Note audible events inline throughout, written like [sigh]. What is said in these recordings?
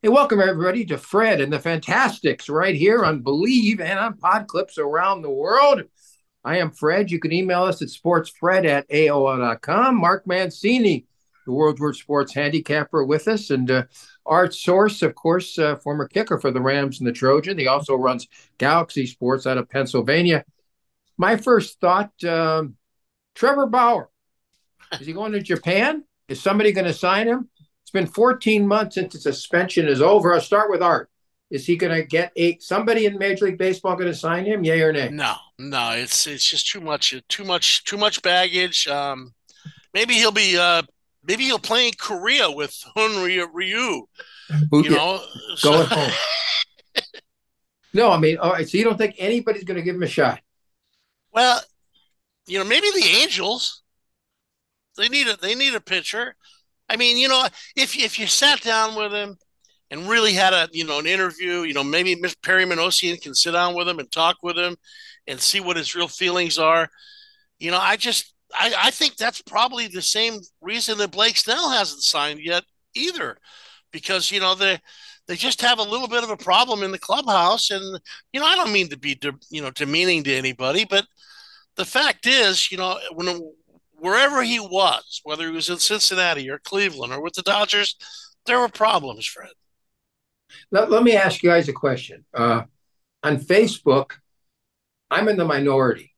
Hey, welcome everybody to Fred and the Fantastics right here on Believe and on pod clips around the world. I am Fred. You can email us at sportsfred at AOL.com. Mark Mancini, the World's Worst Sports handicapper, with us. And uh, Art Source, of course, uh, former kicker for the Rams and the Trojan. He also runs Galaxy Sports out of Pennsylvania. My first thought um, Trevor Bauer. Is he going to Japan? Is somebody going to sign him? It's been 14 months since the suspension is over. I'll start with Art. Is he going to get a somebody in Major League Baseball going to sign him? Yay or nay? No, no. It's it's just too much, too much, too much baggage. Um, maybe he'll be, uh, maybe he'll play in Korea with Hyun Ryu. Who, You know, Going [laughs] home. no, I mean, all right. So you don't think anybody's going to give him a shot? Well, you know, maybe the Angels. They need a they need a pitcher. I mean, you know, if if you sat down with him and really had a you know an interview, you know, maybe Miss Perry Minasian can sit down with him and talk with him and see what his real feelings are. You know, I just I, I think that's probably the same reason that Blake Snell hasn't signed yet either, because you know they they just have a little bit of a problem in the clubhouse, and you know I don't mean to be de, you know demeaning to anybody, but the fact is, you know, when wherever he was, whether he was in Cincinnati or Cleveland or with the Dodgers, there were problems, Fred. Let, let me ask you guys a question. Uh, on Facebook, I'm in the minority.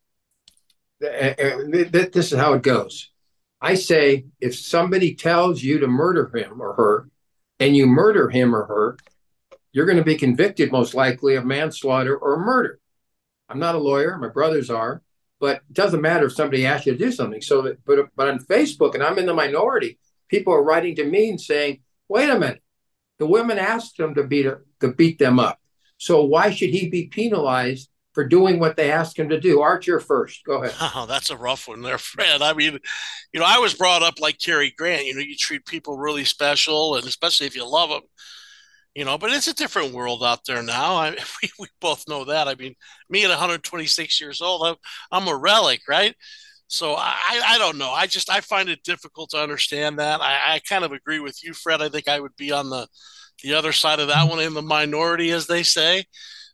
This is how it goes. I say if somebody tells you to murder him or her, and you murder him or her, you're going to be convicted most likely of manslaughter or murder. I'm not a lawyer, my brothers are, but it doesn't matter if somebody asks you to do something. So, but but on Facebook, and I'm in the minority, people are writing to me and saying, "Wait a minute, the women asked him to beat to beat them up, so why should he be penalized for doing what they asked him to do?" Archer first, go ahead. [laughs] Oh, that's a rough one there, Fred. I mean, you know, I was brought up like Cary Grant. You know, you treat people really special, and especially if you love them you know but it's a different world out there now. I, [laughs] we, we both know that. I mean me at 126 years old i'm, I'm a relic right? So I, I don't know. I just i find it difficult to understand that. I, I kind of agree with you fred. I think i would be on the the other side of that one in the minority as they say.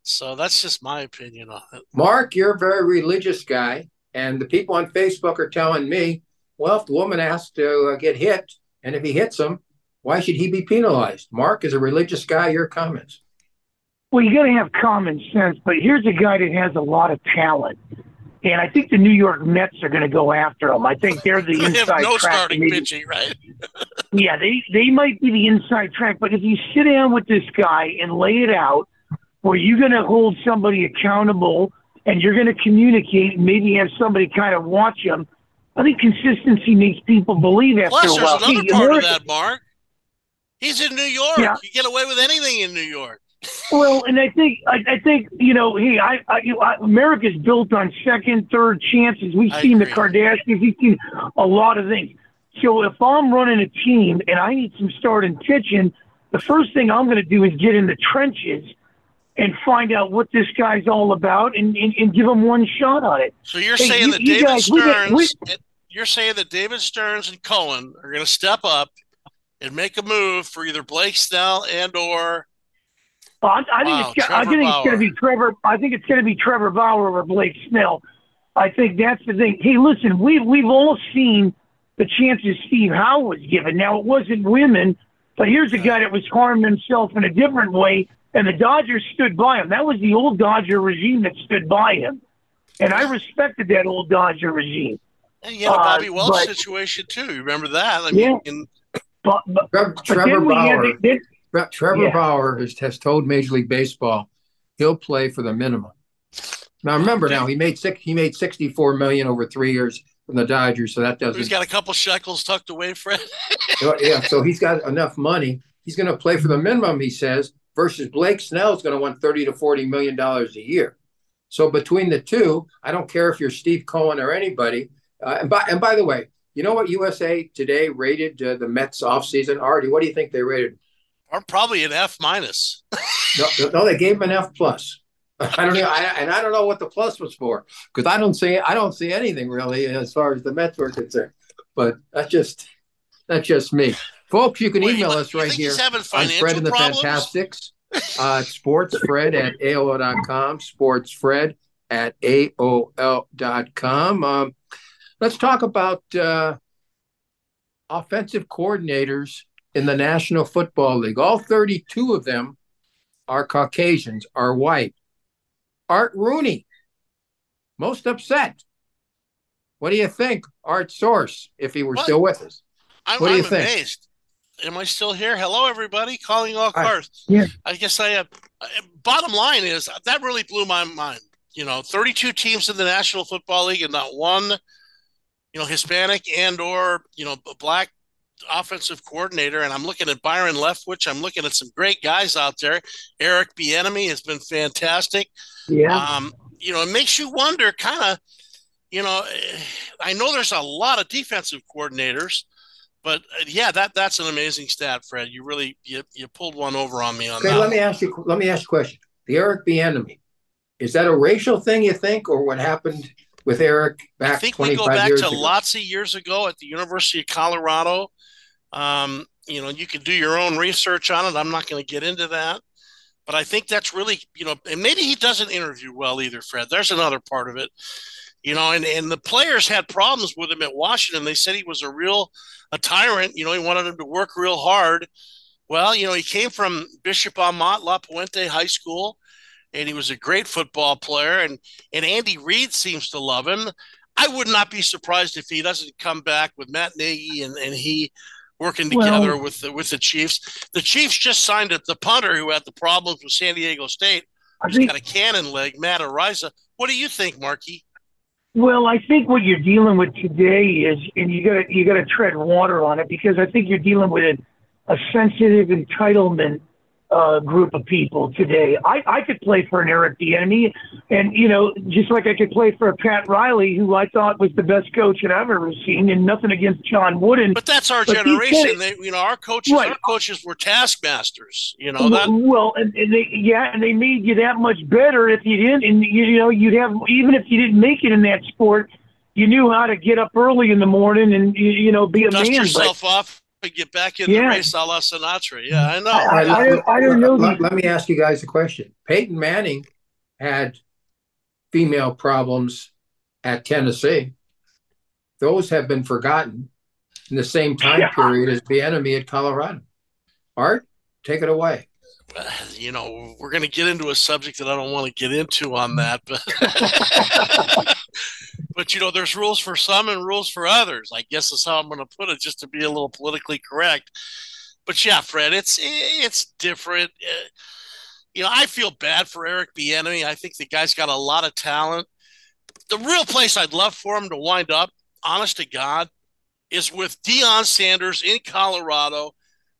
So that's just my opinion on it. Mark you're a very religious guy and the people on facebook are telling me well if the woman asks to uh, get hit and if he hits them why should he be penalized? Mark, as a religious guy, your comments. Well, you got to have common sense, but here's a guy that has a lot of talent. And I think the New York Mets are going to go after him. I think they're the [laughs] they inside have no track. starting Maybe- pitching right [laughs] yeah, they they might be the inside track, but if you sit down with this guy and lay it out, where you're going to hold somebody accountable and you're going to communicate, and maybe have somebody kind of watch him. I think consistency makes people believe after plus a there's another Hey, part of that mark he's in new york Yeah. you get away with anything in new york [laughs] Well, and I think I, I think you know, hey, I, I, you know, I America's built on second, third chances. We've I seen the. Kardashians. We've seen a lot of things. So if I'm running a team and I need some starting pitching, the first thing I'm going to do is get in the trenches and find out what this guy's all about and, and, and give him one shot on it. So you're Hey, saying you- that David guys, we get- Stearns, you're saying that David Stearns and Cohen are going to step up and make a move for either Blake Snell and or Well, I, I think Wow, it's I think it's going to be Trevor. I think it's going to be Trevor Bauer or Blake Snell. I think that's the thing. Hey, listen, we we've all seen the chances Steve Howe was given. Now it wasn't women, but here's a guy that was harming himself in a different way, and the Dodgers stood by him. That was the old Dodger regime that stood by him, and I respected that old Dodger regime. and you had a Uh, Bobby Welch but- situation too. You remember that? I mean, Yeah. in- But but, Trevor, but Trevor then had Bauer. the, then, Tre- Trevor Yeah. Bauer has, has told Major League Baseball he'll play for the minimum. Now remember, now he made six. He made sixty-four million over three years from the Dodgers, so that doesn't. He's got a couple shekels tucked away, Fred. [laughs] yeah, so he's got enough money. He's going to play for the minimum, he says. Versus Blake Snell's going to want thirty to forty million dollars a year. So between the two, I don't care if you're Steve Cohen or anybody. Uh, and by and by the way, you know what USA Today rated uh, the Mets offseason? Artie, what do you think they rated? or probably an F minus. No, no, they gave him an F plus. I don't know, I, and I don't know what the plus was for because I don't see I don't see anything really as far as the Mets were concerned. But that's just that's just me. Folks, you can Wait, email you- us right here on Fred and the problems. Fantastics. Uh, sportsfred at AOL.com, sportsfred at AOL.com. Um, let's talk about uh, offensive coordinators in the National Football League. All 32 of them are Caucasians, are white. Art Rooney, most upset. What do you think, Art Source, if he were What? still with us? I'm, What do you I'm think? amazed. Am I still here? Hello, everybody. Calling all Hi. cars. Yeah. I guess I have. uh, Bottom line is that really blew my mind. You know, 32 teams in the National Football League and not one, you know, Hispanic and or you know black offensive coordinator. And I'm looking at Byron Leftwich. I'm looking at some great guys out there. Eric Bieniemy has been fantastic. Yeah. Um, you know, it makes you wonder, kind of. You know, I know there's a lot of defensive coordinators, but uh, yeah, that that's an amazing stat, Fred. You really you, you pulled one over on me on Okay, that. let me ask you. Let me ask you a question. The Eric Bieniemy, is that a racial thing you think, or what happened with Eric I back think we go back to ago? lots of years ago at the University of Colorado. Um, you know, you can do your own research on it. I'm not going to get into that, but I think that's really, you know, and maybe he doesn't interview well either, Fred. There's another part of it. You know, and, and the players had problems with him at Washington. They said he was a real a tyrant. You know, he wanted him to work real hard. Well, you know, he came from Bishop Amat La Puente High School, and he was a great football player. And and Andy Reid seems to love him. I would not be surprised if he doesn't come back with Matt Nagy and, and he working Well- together with the with the Chiefs. The Chiefs just signed it, the punter who had the problems with San Diego State. He's got a cannon leg, Matt Araiza. What do you think, Marky? Well, I think what you're dealing with today is, and you got to you got to tread water on it because I think you're dealing with a sensitive entitlement uh, group of people today. I, I could play for an Eric Bieniemy, and you know, just like I could play for a Pat Riley, who I thought was the best coach that I've ever seen, and nothing against John Wooden. But that's our But generation. They, you know, our coaches, Right. our coaches were taskmasters. You know that. Well, and, and they, yeah, and they made you that much better if you didn't, and you, you know, you'd have even if you didn't make it in that sport, you knew how to get up early in the morning and you, you know be a Dust man. yourself off and get back in Yeah. the race, a la Sinatra. Yeah, I know. I- All right, I don't- I don't know Let, let me ask you guys a question. Peyton Manning had female problems at Tennessee. Those have been forgotten in the same time Yeah. period as Bieniemy at Colorado. Art, take it away. [sighs] you know, we're going to get into a subject that I don't want to get into on that, but [laughs] but you know, there's rules for some and rules for others. I guess is how I'm going to put it, just to be a little politically correct. But yeah, Fred, it's it's different. Uh, You know, I feel bad for Eric Bieniemy. I think the guy's got a lot of talent. The real place I'd love for him to wind up, honest to God, is with Deion Sanders in Colorado.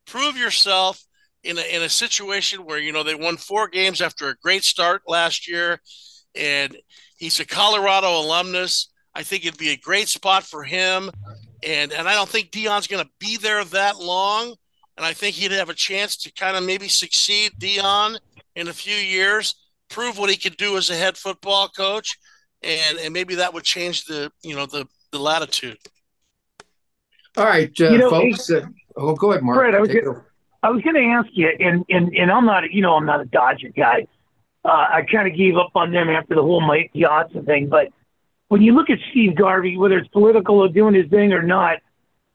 Prove yourself in a, in a situation where you know they won four games after a great start last year, and he's a Colorado alumnus. I think it'd be a great spot for him, and and I don't think Deion's going to be there that long, and I think he'd have a chance to kind of maybe succeed Deion in a few years, prove what he could do as a head football coach, and and maybe that would change the you know the the latitude. All right, uh, You know, folks. Uh, oh, go ahead, Mark. Fred, I was gonna- over. I was going to ask you, and and and I'm not, you know, I'm not a Dodger guy. Uh, I kind of gave up on them after the whole Mike Piazza thing. But when you look at Steve Garvey, whether it's political or doing his thing or not,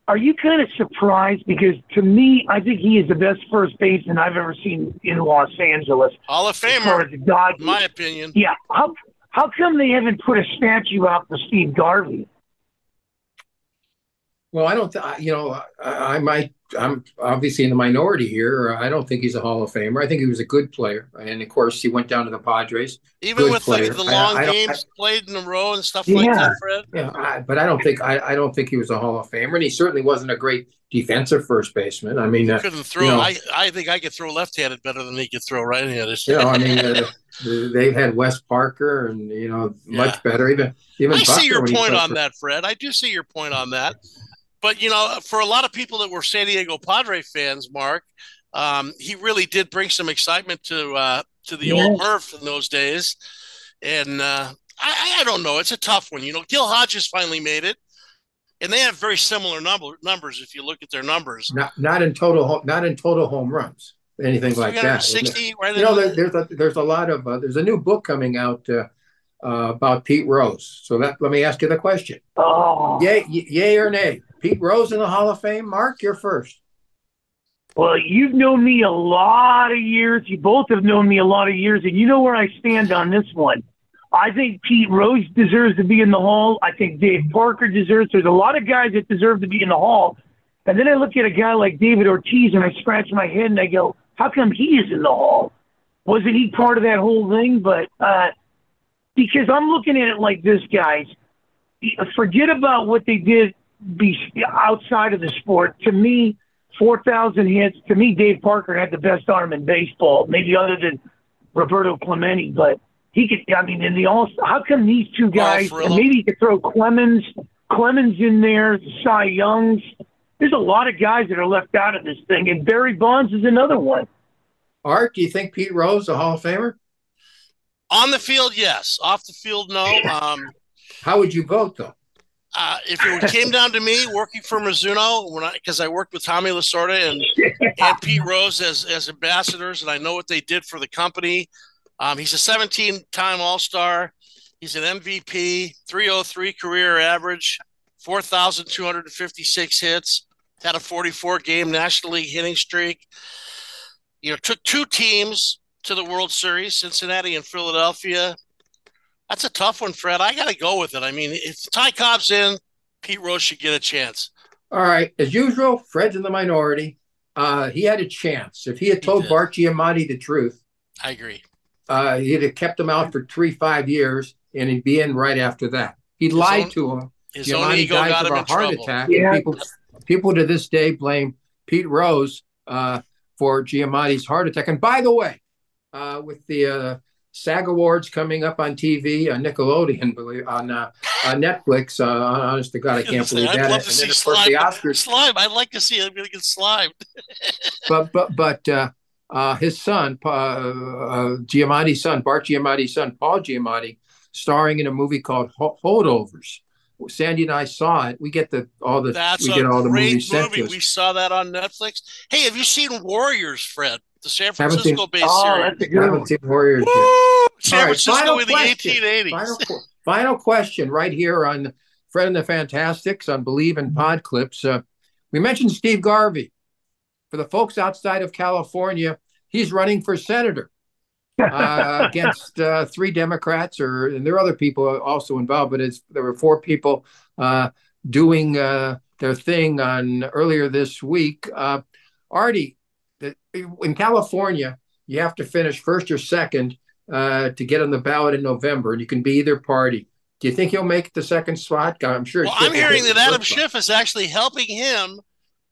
are you kind of surprised? Because to me, I think he is the best first baseman I've ever seen in Los Angeles. Hall of As Famer, as Dodgers, in my opinion. yeah. How how come they haven't put a statue out for Steve Garvey? Well, I don't. Th- I- you know, I, I might. I'm obviously in the minority here. I don't think he's a Hall of Famer. I think he was a good player, and of course, he went down to the Padres. Even with the, the long I games played in a row and stuff like that, Fred. Yeah, I, but I don't think I, don't think he was a Hall of Famer, and he certainly wasn't a great defensive first baseman. I mean, uh, Couldn't throw. you know- I, I think I could throw left-handed better than he could throw right-handed. you know, I mean, [laughs] uh, they've had Wes Parker, and you know, much better. Even even I see your point on that, Fred. I do see your point on that. But you know, for a lot of people that were San Diego Padre fans, Mark, um, he really did bring some excitement to uh, to the old Murph in those days. And uh, I, I don't know, it's a tough one. You know, Gil Hodges finally made it, and they have very similar number numbers if you look at their numbers. Not not in total not in total home runs, anything like that. Sixty, right? You know, there, there's a there's a lot of uh, there's a new book coming out uh, uh, about Pete Rose. So that let me ask you the question: Oh, Yay, yay or nay? Pete Rose in the Hall of Fame. Mark, you're first. well, you've known me a lot of years. You both have known me a lot of years, and you know where I stand on this one. I think Pete Rose deserves to be in the Hall. I think Dave Parker deserves. There's a lot of guys that deserve to be in the Hall. And then I look at a guy like David Ortiz and I scratch my head and I go, how come he is in the Hall? Wasn't he part of that whole thing? But uh, because I'm looking at it like this, guys. Forget about what they did be outside of the sport. To me, 4,000 hits. To me, Dave Parker had the best arm in baseball, maybe other than Roberto Clemente. But he could. I mean, in the all. How come these two guys? Well, and maybe you could throw Clemens, Clemens in there, Cy Youngs. There's a lot of guys that are left out of this thing, and Barry Bonds is another one. Art, do you think Pete Rose a Hall of Famer? On the field, yes. Off the field, no. [laughs] Um, How would you vote though? Uh, if it came down to me working for Mizuno, when I because I worked with Tommy Lasorda and, and Pete Rose as as ambassadors, and I know what they did for the company. Um, he's a 17-time All-Star. He's an MVP, 303 career average, 4,256 hits, had a 44 game National League hitting streak. You know, took two teams to the World Series, Cincinnati and Philadelphia. That's a tough one, Fred. I got to go with it. I mean, if Ty Cobb's in, Pete Rose should get a chance. All right, as usual, Fred's in the minority. Uh, he had a chance. If he had told did. Bart Giamatti the truth, I agree. uh, he'd have kept him out for three, five years, and he'd be in right after that. He His lied own- to him. His own Giamatti ego dies got of him a in heart trouble. attack. Yeah. People, people to this day blame Pete Rose uh, for Giamatti's heart attack. And by the way, uh, with the uh, SAG Awards coming up on TV on Nickelodeon, believe on uh, on Netflix, uh, honest to God, I can't [laughs] believe that. I'd that. love And to see then slime. the Oscars Slime. I'd like to see him get slimed. [laughs] but but but uh, uh, his son, uh, uh, Giamatti's son, Bart Giamatti's son, Paul Giamatti, starring in a movie called Ho- Holdovers. Sandy and I saw it. We get the all the That's we get all the movies sent movie. to us. We saw that on Netflix. Hey, have you seen Warriors, Fred? The San Francisco-based Oh, series. that's a good one. Warriors. Woo! San right, Francisco in the question. 1880s. Final, final question right here on Fred and the Fantastics on Believe in Pod Clips. Uh, we mentioned Steve Garvey. For the folks outside of California, he's running for senator uh, [laughs] against uh, three Democrats, or and there are other people also involved, but it's there were four people uh, doing uh, their thing on earlier this week. Uh, Artie, in California, you have to finish first or second uh, to get on the ballot in November, and you can be either party. Do you think he'll make the second slot? I'm sure. Well, I'm hearing that Adam spot. Schiff is actually helping him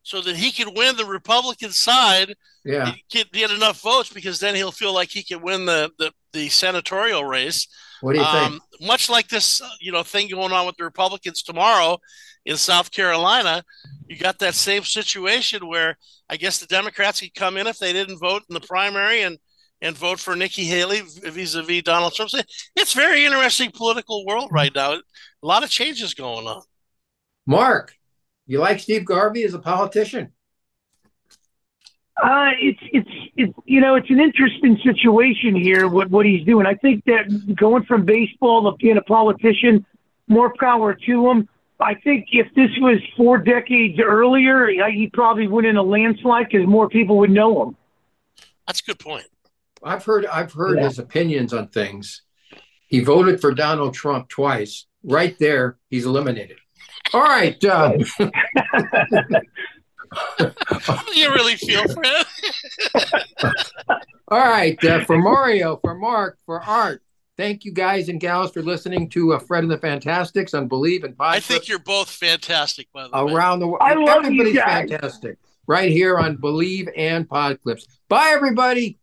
so that he can win the Republican side Yeah, he can get enough votes because then he'll feel like he can win the the, the senatorial race. What do you think? Um, much like this, uh, you know, thing going on with the Republicans tomorrow in South Carolina, you got that same situation where I guess the Democrats could come in if they didn't vote in the primary and and vote for Nikki Haley vis-a-vis Donald Trump. It's very interesting political world right now. A lot of changes going on. Mark, you like Steve Garvey as a politician? Uh, it's it's it's you know it's an interesting situation here. What what he's doing, I think that going from baseball to being a politician, more power to him. I think if this was four decades earlier, he probably win in a landslide because more people would know him. That's a good point. I've heard I've heard Yeah. his opinions on things. He voted for Donald Trump twice. Right there, he's eliminated. All right. Uh, How do [laughs] [laughs] you really feel, Fred? all right. Uh, for Mario, for Mark, for Art. Thank you guys and gals for listening to uh, Fred and the Fantastics on Believe and Podclips. I think you're both fantastic, by the way. around the world. I love you Everybody's guys. fantastic. Right here on Believe and Pod Clips. Bye, everybody.